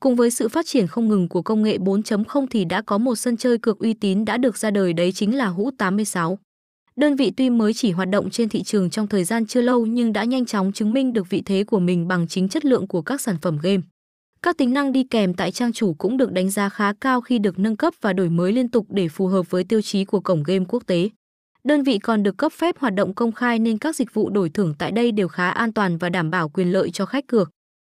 Cùng với sự phát triển không ngừng của công nghệ 4.0 thì đã có một sân chơi cược uy tín đã được ra đời, đấy chính là Hũ 86. Đơn vị tuy mới chỉ hoạt động trên thị trường trong thời gian chưa lâu nhưng đã nhanh chóng chứng minh được vị thế của mình bằng chính chất lượng của các sản phẩm game. Các tính năng đi kèm tại trang chủ cũng được đánh giá khá cao khi được nâng cấp và đổi mới liên tục để phù hợp với tiêu chí của cổng game quốc tế. Đơn vị còn được cấp phép hoạt động công khai nên các dịch vụ đổi thưởng tại đây đều khá an toàn và đảm bảo quyền lợi cho khách cược.